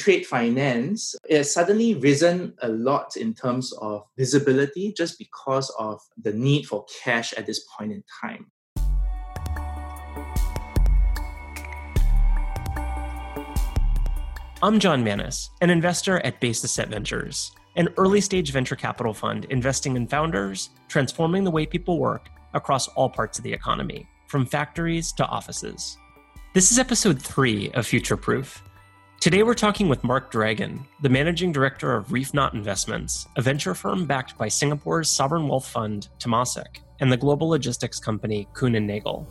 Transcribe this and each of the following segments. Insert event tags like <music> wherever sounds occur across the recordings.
trade finance has suddenly risen a lot in terms of visibility just because of the need for cash at this point in time. I'm John Mannes, an investor at Base Ventures, an early stage venture capital fund investing in founders, transforming the way people work across all parts of the economy, from factories to offices. This is episode three of Future Proof Today, we're talking with Mark Dragon, the managing director of ReefKnot Investments, a venture firm backed by Singapore's sovereign wealth fund, Temasek, and the global logistics company, Kuehne and Nagel.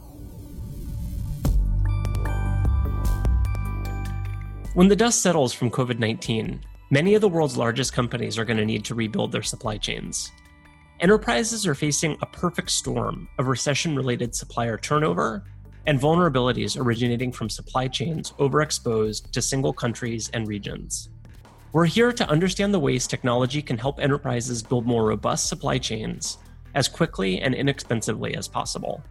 When the dust settles from COVID 19, many of the world's largest companies are going to need to rebuild their supply chains. Enterprises are facing a perfect storm of recession related supplier turnover and vulnerabilities originating from supply chains overexposed to single countries and regions. We're here to understand the ways technology can help enterprises build more robust supply chains as quickly and inexpensively as possible.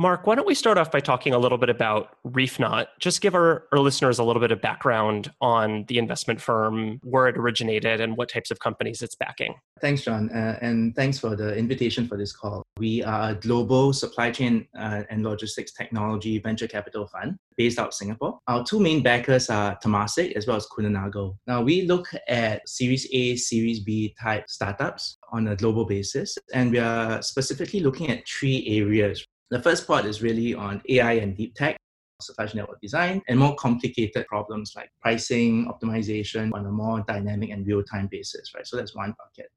Mark, why don't we start off by talking a little bit about ReefKnot? Just give our, our listeners a little bit of background on the investment firm, where it originated, and what types of companies it's backing. Thanks, John, uh, and thanks for the invitation for this call. We are a global supply chain uh, and logistics technology venture capital fund based out of Singapore. Our two main backers are Temasek as well as Kuehne Nagel. Now, we look at Series A, Series B type startups on a global basis, and we are specifically looking at three areas the first part is really on AI and deep tech, supply chain network design, and more complicated problems like pricing, optimization on a more dynamic and real-time basis, right? So that's one bucket.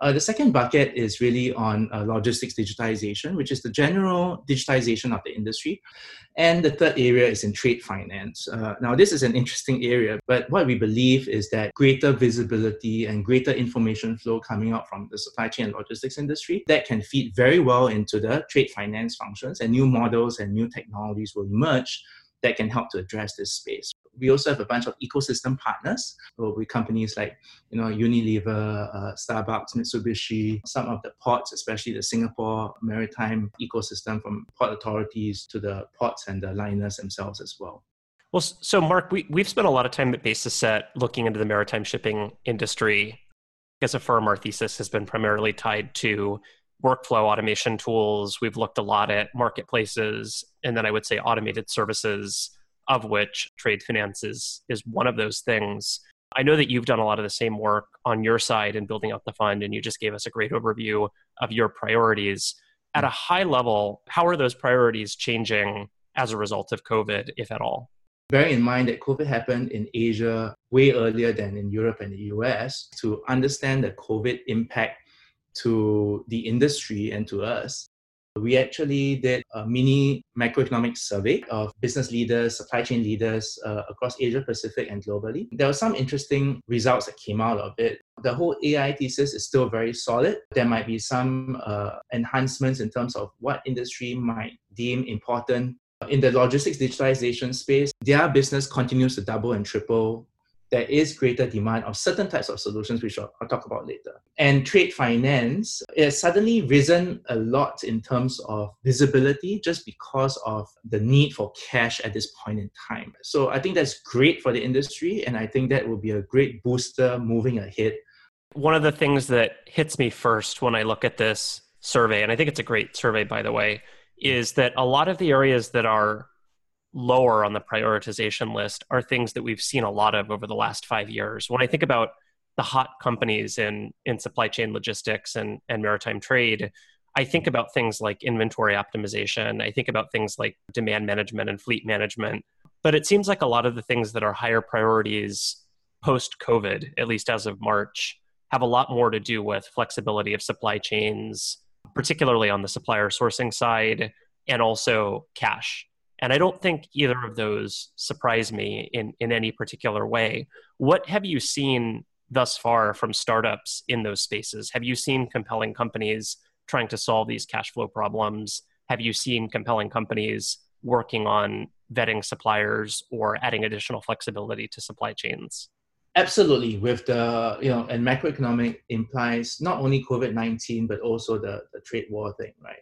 Uh, the second bucket is really on uh, logistics digitization, which is the general digitization of the industry. And the third area is in trade finance. Uh, now, this is an interesting area, but what we believe is that greater visibility and greater information flow coming out from the supply chain and logistics industry that can feed very well into the trade finance functions, and new models and new technologies will emerge that can help to address this space. We also have a bunch of ecosystem partners with companies like you know Unilever, uh, Starbucks, Mitsubishi, some of the ports, especially the Singapore maritime ecosystem from port authorities to the ports and the liners themselves as well. Well, so Mark, we, we've spent a lot of time at Basis Set looking into the maritime shipping industry. As a firm, our thesis has been primarily tied to workflow automation tools. We've looked a lot at marketplaces, and then I would say automated services, of which trade finance is, is one of those things. I know that you've done a lot of the same work on your side in building up the fund, and you just gave us a great overview of your priorities. At a high level, how are those priorities changing as a result of COVID, if at all? Bearing in mind that COVID happened in Asia way earlier than in Europe and the US, to understand the COVID impact to the industry and to us, we actually did a mini macroeconomic survey of business leaders, supply chain leaders uh, across Asia Pacific and globally. There were some interesting results that came out of it. The whole AI thesis is still very solid. There might be some uh, enhancements in terms of what industry might deem important. In the logistics digitalization space, their business continues to double and triple there is greater demand of certain types of solutions, which I'll, I'll, talk about later. And trade finance has suddenly risen a lot in terms of visibility just because of the need for cash at this point in time. So I think that's great for the industry, and I think that will be a great booster moving ahead. One of the things that hits me first when I look at this survey, and I think it's a great survey, by the way, is that a lot of the areas that are lower on the prioritization list are things that we've seen a lot of over the last five years. When I think about the hot companies in in supply chain logistics and, and maritime trade, I think about things like inventory optimization. I think about things like demand management and fleet management. But it seems like a lot of the things that are higher priorities post COVID, at least as of March, have a lot more to do with flexibility of supply chains, particularly on the supplier sourcing side, and also cash and I don't think either of those surprise me in, in any particular way. What have you seen thus far from startups in those spaces? Have you seen compelling companies trying to solve these cash flow problems? Have you seen compelling companies working on vetting suppliers or adding additional flexibility to supply chains? Absolutely, with the you know, and macroeconomic implies not only COVID nineteen but also the the trade war thing, right?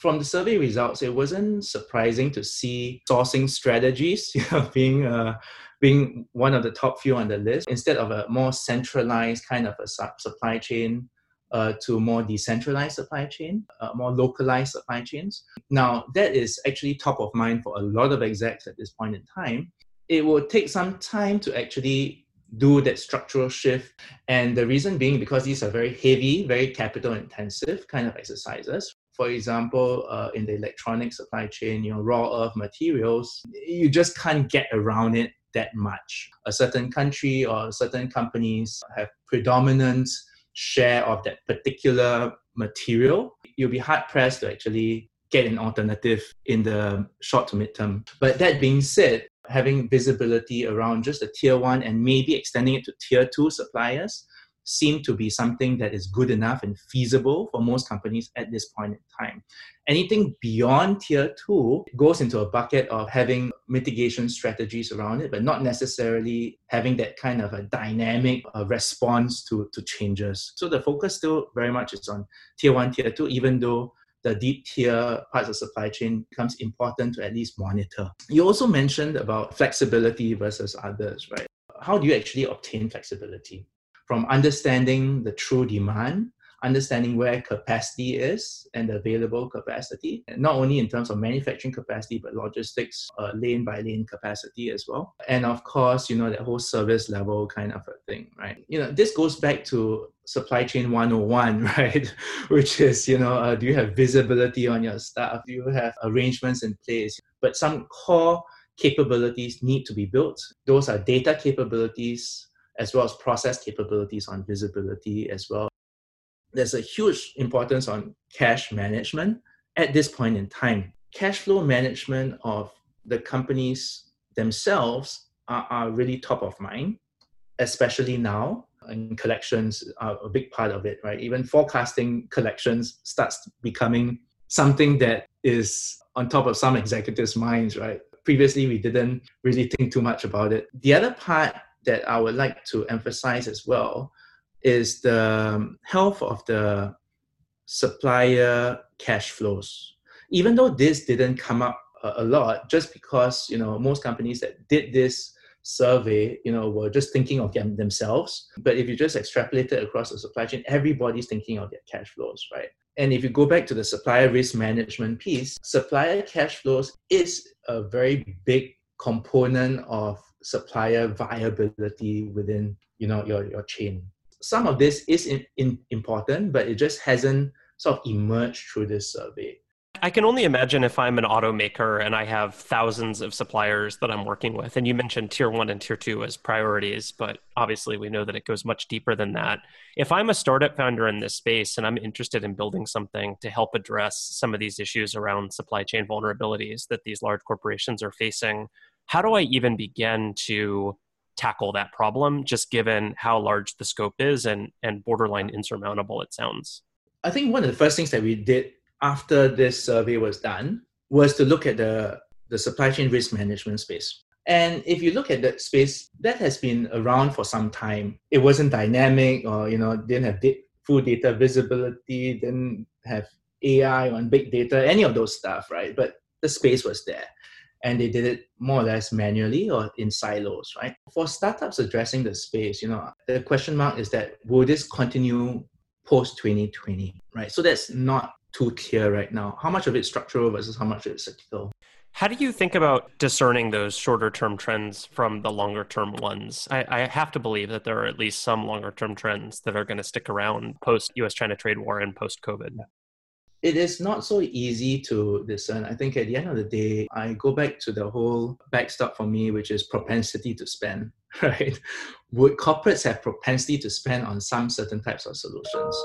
From the survey results, it wasn't surprising to see sourcing strategies <laughs> you know, being uh, being one of the top few on the list instead of a more centralized kind of a supply chain uh, to more decentralized supply chain, uh, more localized supply chains. Now, that is actually top of mind for a lot of execs at this point in time. It will take some time to actually do that structural shift. And the reason being because these are very heavy, very capital intensive kind of exercises. For example, uh, in the electronic supply chain, you know, rare earth materials, you just can't get around it that much. A certain country or certain companies have predominant share of that particular material, you'll be hard pressed to actually get an alternative in the short to mid term. But that being said, having visibility around just the tier one and maybe extending it to tier two suppliers seem to be something that is good enough and feasible for most companies at this point in time. Anything beyond tier two goes into a bucket of having mitigation strategies around it, but not necessarily having that kind of a dynamic uh, response to, to changes. So the focus still very much is on tier one, tier two, even though the deep tier parts of supply chain becomes important to at least monitor. You also mentioned about flexibility versus others, right? How do you actually obtain flexibility? From understanding the true demand, understanding where capacity is and available capacity, not only in terms of manufacturing capacity, but logistics, uh, lane by lane capacity as well. And of course, you know, that whole service level kind of a thing, right? You know, this goes back to supply chain 101, <laughs> right? Which is, you know, uh, do you have visibility on your staff? Do you have arrangements in place? But some core capabilities need to be built. Those are data capabilities, as well as process capabilities on visibility as well. There's a huge importance on cash management at this point in time. Cash flow management of the companies themselves are, are really top of mind, especially now. And collections are a big part of it, right? Even forecasting collections starts becoming something that is on top of some executives' minds, right? Previously, we didn't really think too much about it. The other part that I would like to emphasize as well is the um, health of the supplier cash flows. Even though this didn't come up a, lot, just because you know most companies that did this survey, you know, were just thinking of them themselves. But if you just extrapolate it across the supply chain, everybody's thinking of their cash flows, right? And if you go back to the supplier risk management piece, supplier cash flows is a very big component of supplier viability within you know your, your chain. Some of this is in, in important, but it just hasn't sort of emerged through this survey. I can only imagine if I'm an automaker and I have thousands of suppliers that I'm working with. And you mentioned tier one and tier two as priorities, but obviously we know that it goes much deeper than that. If I'm a startup founder in this space and I'm interested in building something to help address some of these issues around supply chain vulnerabilities that these large corporations are facing, how do I even begin to tackle that problem, just given how large the scope is and, and borderline insurmountable it sounds? I think one of the first things that we did after this survey was done was to look at the, the supply chain risk management space. And if you look at that space, that has been around for some time. It wasn't dynamic or, you know, didn't have full data visibility, didn't have AI on big data, any of those stuff, right? But the space was there and they did it more or less manually or in silos, right? For startups addressing the space, you know, the question mark is that will this continue post 2020, right? So that's not too clear right now. How much of it's structural versus how much of it's cyclical? How do you think about discerning those shorter term trends from the longer term ones? I, I, have to believe that there are at least some longer term trends that are going to stick around post US China trade war and post COVID it is not so easy to discern. I think at the end of the day, I go back to the whole backstop for me, which is propensity to spend, <laughs> right? Would corporates have propensity to spend on some certain types of solutions?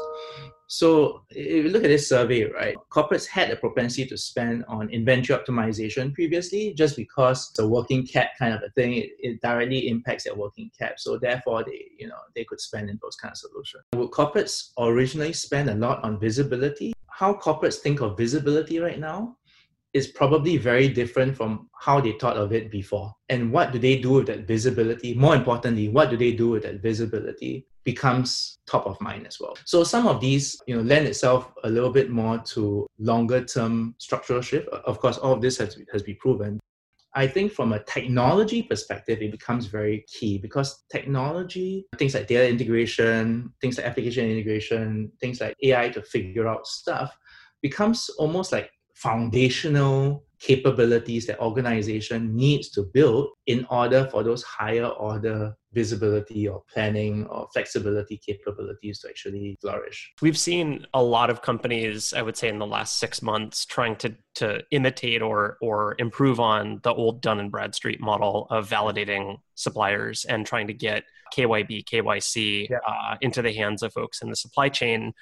So if you look at this survey, right, corporates had a propensity to spend on inventory optimization previously, just because the working cap kind of a thing, it, it directly impacts their working cap. So therefore, they you know they could spend in those kind of solutions. Would corporates originally spend a lot on visibility? How corporates think of visibility right now is probably very different from how they thought of it before. And what do they do with that visibility? More importantly, what do they do with that visibility becomes top of mind as well. So some of these, you know, lend itself a little bit more to longer term structural shift. Of course, all of this has, has been proven. I think from a technology perspective, it becomes very key because technology, things like data integration, things like application integration, things like AI to figure out stuff, becomes almost like foundational capabilities that organization needs to build in order for those higher order visibility or planning or flexibility capabilities to actually flourish. We've seen a lot of companies, I would say in the last 6 months trying to to imitate or or improve on the old Dun and Bradstreet model of validating suppliers and trying to get KYB, KYC yeah. uh, into the hands of folks in the supply chain.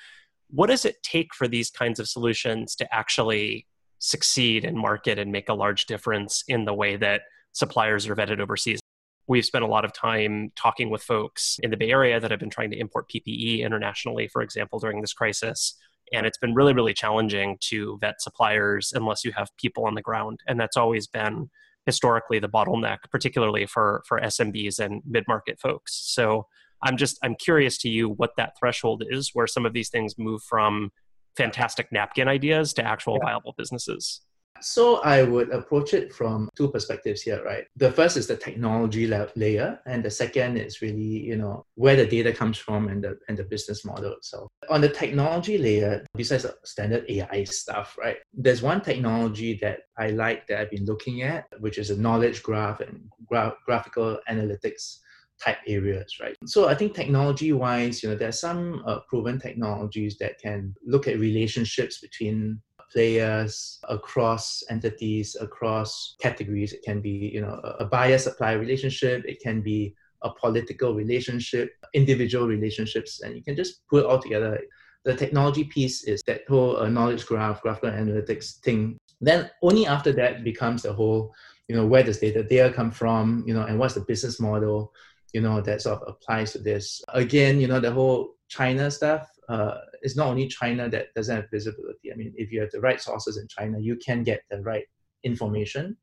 What does it take for these kinds of solutions to actually succeed and market and make a large difference in the way that suppliers are vetted overseas. We've spent a lot of time talking with folks in the Bay Area that have been trying to import PPE internationally, for example, during this crisis. And it's been really, really challenging to vet suppliers unless you have people on the ground. And that's always been historically the bottleneck, particularly for, for SMBs and mid market folks. So I'm just, I'm curious to you what that threshold is where some of these things move from fantastic napkin ideas to actual yeah. viable businesses? So I would approach it from two perspectives here, right? The first is the technology layer, and the second is really, you know, where the data comes from and the and the business model itself. On the technology layer, besides the standard AI stuff, right? There's one technology that I like that I've been looking at, which is a knowledge graph and gra- graphical analytics type areas, right? So I think technology wise, you know, there are some uh, proven technologies that can look at relationships between players across entities, across categories. It can be, you know, a buyer supplier relationship. It can be a political relationship, individual relationships, and you can just put it all together. The technology piece is that whole uh, knowledge graph, graphical analytics thing. Then only after that becomes the whole, you know, where does data data come from, you know, and what's the business model, you know, that sort of applies to this. Again, you know, the whole China stuff, uh, it's not only China that doesn't have visibility. I mean, if you have the right sources in China, you can get the right information.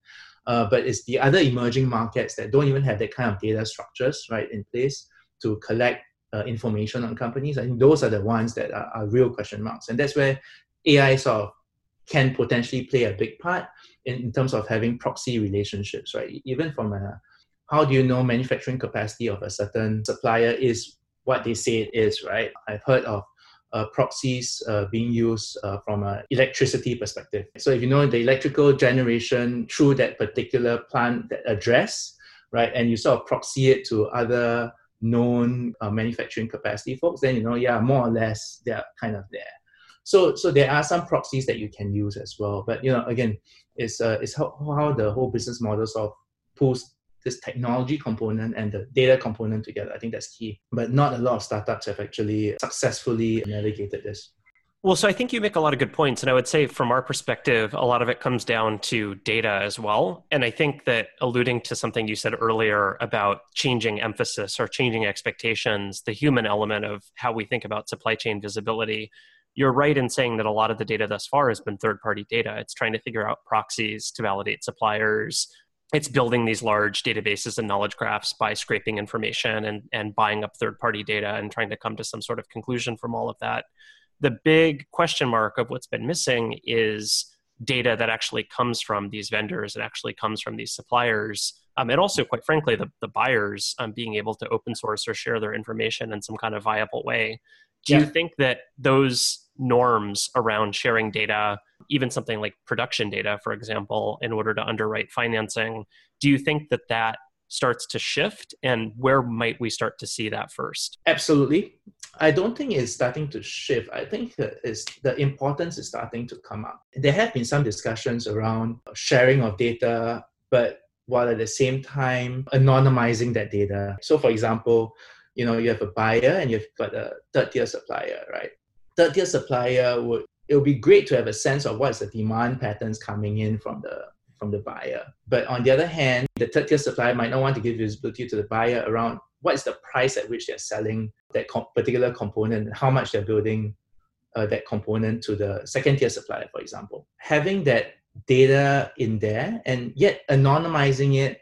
Uh, but it's the other emerging markets that don't even have that kind of data structures right in place to collect uh, information on companies. I think those are the ones that are, are, real question marks, and that's where AI sort of can potentially play a big part in, in terms of having proxy relationships, right? Even from a how do you know manufacturing capacity of a certain supplier is what they say it is, right? I've heard of uh, proxies uh, being used uh, from an electricity perspective. So if you know the electrical generation through that particular plant that address, right, and you sort of proxy it to other known uh, manufacturing capacity folks, then you know, yeah, more or less they're kind of there. So, so there are some proxies that you can use as well. But you know, again, it's uh, it's how, how the whole business model sort of pulls this technology component and the data component together. I think that's key. But not a lot of startups have actually successfully navigated this. Well, so I think you make a lot of good points. And I would say, from our perspective, a lot of it comes down to data as well. And I think that alluding to something you said earlier about changing emphasis or changing expectations, the human element of how we think about supply chain visibility, you're right in saying that a lot of the data thus far has been third party data. It's trying to figure out proxies to validate suppliers, it's building these large databases and knowledge graphs by scraping information and, and buying up third party data and trying to come to some sort of conclusion from all of that. The big question mark of what's been missing is data that actually comes from these vendors, it actually comes from these suppliers. Um, and also, quite frankly, the, the buyers um, being able to open source or share their information in some kind of viable way. Do yeah. you think that those norms around sharing data, even something like production data, for example, in order to underwrite financing. Do you think that that starts to shift? And where might we start to see that first? Absolutely. I don't think it's starting to shift. I think it's the importance is starting to come up. There have been some discussions around sharing of data but while at the same time anonymizing that data. So for example you know you have a buyer and you've got a third tier supplier right? Third tier supplier would it would be great to have a sense of what's the demand patterns coming in from the from the buyer. But on the other hand, the third tier supplier might not want to give visibility to the buyer around what is the price at which they're selling that com- particular component, how much they're building uh, that component to the second tier supplier, for example. Having that data in there and yet anonymizing it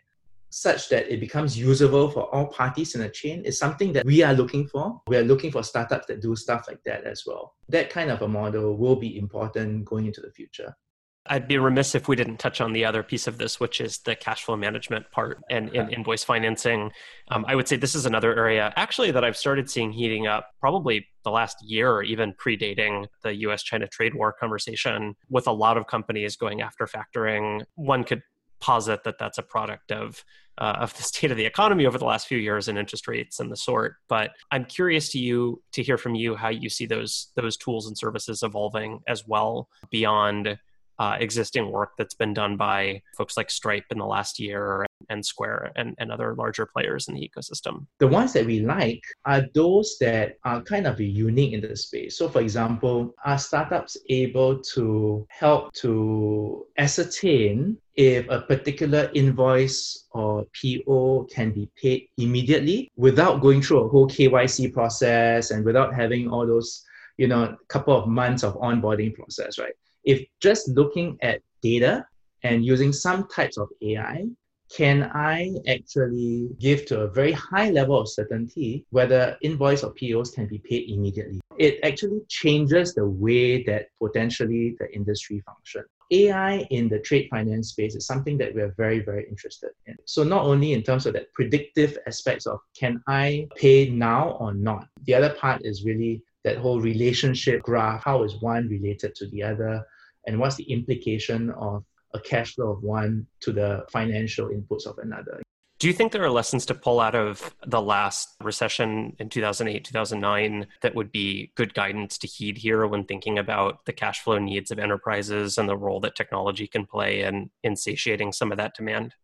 such that it becomes usable for all parties in a chain is something that we are looking for. We are looking for startups that do stuff like that as well. That kind of a model will be important going into the future. I'd be remiss if we didn't touch on the other piece of this, which is the cash flow management part and, and invoice financing. Um, I would say this is another area actually that I've started seeing heating up probably the last year or even predating the US China trade war conversation with a lot of companies going after factoring. One could posit that that's a product of uh, of the state of the economy over the last few years and interest rates and the sort. But I'm curious to you to hear from you how you see those those tools and services evolving as well beyond uh, existing work that's been done by folks like Stripe in the last year and Square and, and other larger players in the ecosystem? The ones that we like are those that are kind of unique in the space. So, for example, are startups able to help to ascertain if a particular invoice or PO can be paid immediately without going through a whole KYC process and without having all those, you know, couple of months of onboarding process, right? If just looking at data and using some types of AI, can I actually give to a very high level of certainty whether invoice or POs can be paid immediately? It actually changes the way that potentially the industry functions. AI in the trade finance space is something that we're very, very interested in. So, not only in terms of that predictive aspects of can I pay now or not, the other part is really that whole relationship graph. How is one related to the other? And what's the implication of a cash flow of one to the financial inputs of another. Do you think there are lessons to pull out of the last recession in 2008, 2009 that would be good guidance to heed here when thinking about the cash flow needs of enterprises and the role that technology can play in, in satiating some of that demand?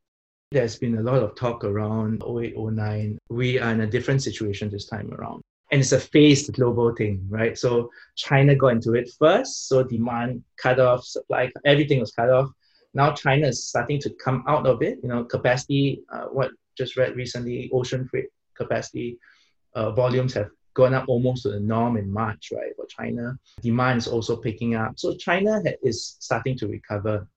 There's been a lot of talk around 08, 09. We are in a different situation this time around. And it's a phased global thing, right? So China got into it first. So demand cut off, supply, everything was cut off now China is starting to come out of it. You know, capacity, uh, what just read recently, ocean freight capacity uh, volumes have gone up almost to the norm in March, right, for China. Demand is also picking up. So China is starting to recover.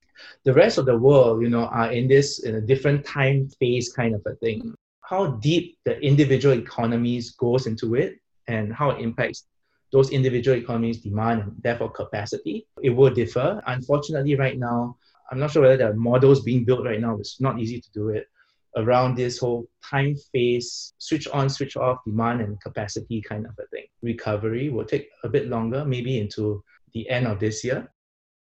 The rest of the world, you know, are in this in a different time phase kind of a thing. How deep the individual economies goes into it and how it impacts those individual economies' demand and therefore capacity, it will differ. Unfortunately, right now, I'm not sure whether there are models being built right now. It's not easy to do it around this whole time phase, switch on, switch off, demand and capacity kind of a thing. Recovery will take a bit longer, maybe into the end of this year.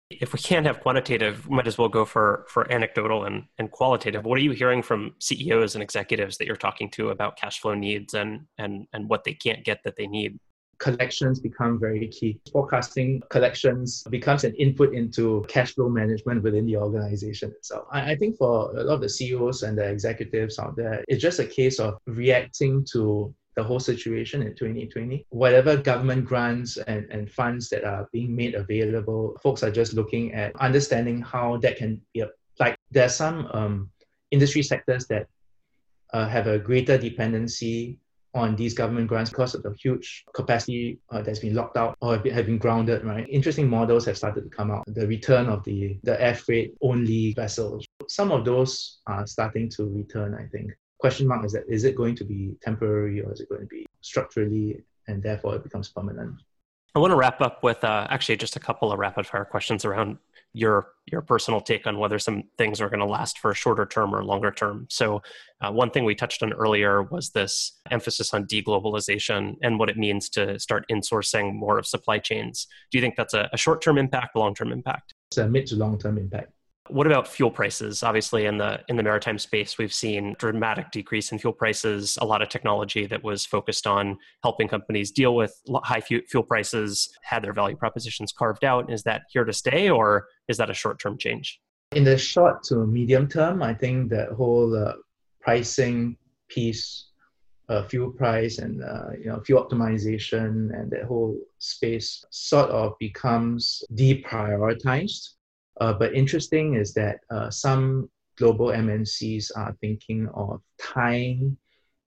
If we can't have quantitative, we might as well go for, for anecdotal and, and qualitative. What are you hearing from CEOs and executives that you're talking to about cash flow needs and, and, and what they can't get that they need? Collections become very key. Forecasting collections becomes an input into cash flow management within the organization itself. I, I think for a lot of the CEOs and the executives out there, it's just a case of reacting to the whole situation in 2020. Whatever government grants and, and funds that are being made available, folks are just looking at understanding how that can be applied. There are some um, industry sectors that uh, have a greater dependency on these government grants because of the huge capacity uh, that's been locked out or have been grounded, right? Interesting models have started to come out. The return of the, the air freight only vessels. Some of those are starting to return, I think. Question mark is that is it going to be temporary or is it going to be structurally and therefore it becomes permanent? I want to wrap up with uh, actually just a couple of rapid fire questions around your your personal take on whether some things are going to last for a shorter term or longer term. So, uh, one thing we touched on earlier was this emphasis on deglobalization and what it means to start insourcing more of supply chains. Do you think that's a, a short term impact, long term impact? It's a mid to long term impact. What about fuel prices? Obviously, in the in the maritime space, we've seen dramatic decrease in fuel prices. A lot of technology that was focused on helping companies deal with high fuel prices had their value propositions carved out. Is that here to stay, or is that a short term change? In the short to medium term, I think that whole uh, pricing piece, uh, fuel price, and uh, you know fuel optimization, and that whole space sort of becomes deprioritized uh, but interesting is that uh, some global MNCs are thinking of tying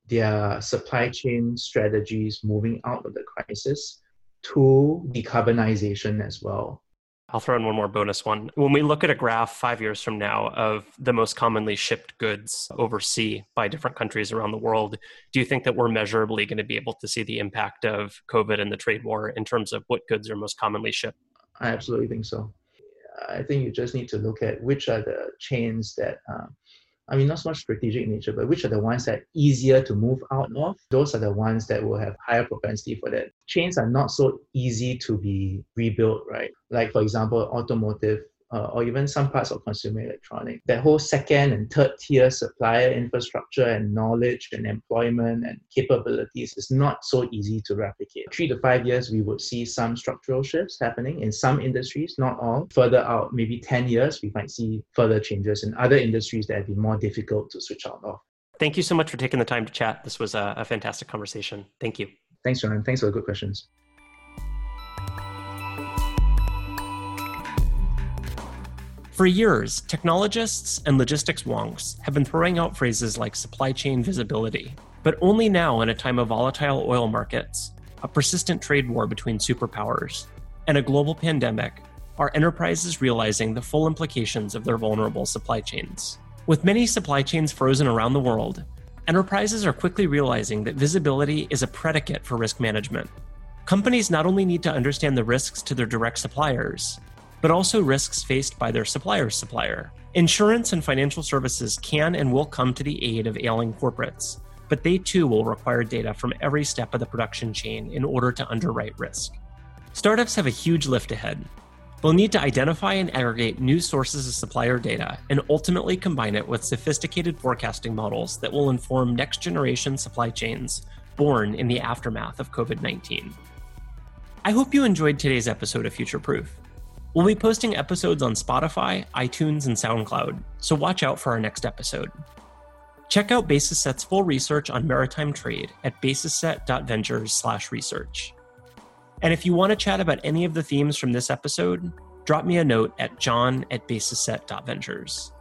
their supply chain strategies moving out of the crisis to decarbonization as well. I'll throw in one more bonus one. When we look at a graph five years from now of the most commonly shipped goods overseas by different countries around the world, do you think that we're measurably going to be able to see the impact of COVID and the trade war in terms of what goods are most commonly shipped? I absolutely think so. I think you just need to look at which are the chains that um, I mean, not so much strategic nature, but which are the ones that are easier to move out of? Those are the ones that will have higher propensity for that. Chains are not so easy to be rebuilt, right? Like, for example, automotive uh, or even some parts of consumer electronics. That whole second and third tier supplier infrastructure and knowledge and employment and capabilities is not so easy to replicate. Three to five years, we would see some structural shifts happening in some industries, not all. Further out, maybe 10 years, we might see further changes in other industries that have been more difficult to switch out of. Thank you so much for taking the time to chat. This was a, a fantastic conversation. Thank you. Thanks, John. Thanks for the good questions. For years, technologists and logistics wonks have been throwing out phrases like supply chain visibility. But only now, in a time of volatile oil markets, a persistent trade war between superpowers, and a global pandemic, are enterprises realizing the full implications of their vulnerable supply chains. With many supply chains frozen around the world, enterprises are quickly realizing that visibility is a predicate for risk management. Companies not only need to understand the risks to their direct suppliers, but also risks faced by their supplier's supplier. Insurance and financial services can and will come to the aid of ailing corporates, but they too will require data from every step of the production chain in order to underwrite risk. Startups have a huge lift ahead. They'll need to identify and aggregate new sources of supplier data and ultimately combine it with sophisticated forecasting models that will inform next generation supply chains born in the aftermath of COVID 19. I hope you enjoyed today's episode of Future Proof. We'll be posting episodes on Spotify, iTunes, and SoundCloud, so watch out for our next episode. Check out BasisSet's full research on maritime trade at basisset.ventures/research. And if you want to chat about any of the themes from this episode, drop me a note at john at basisset.ventures.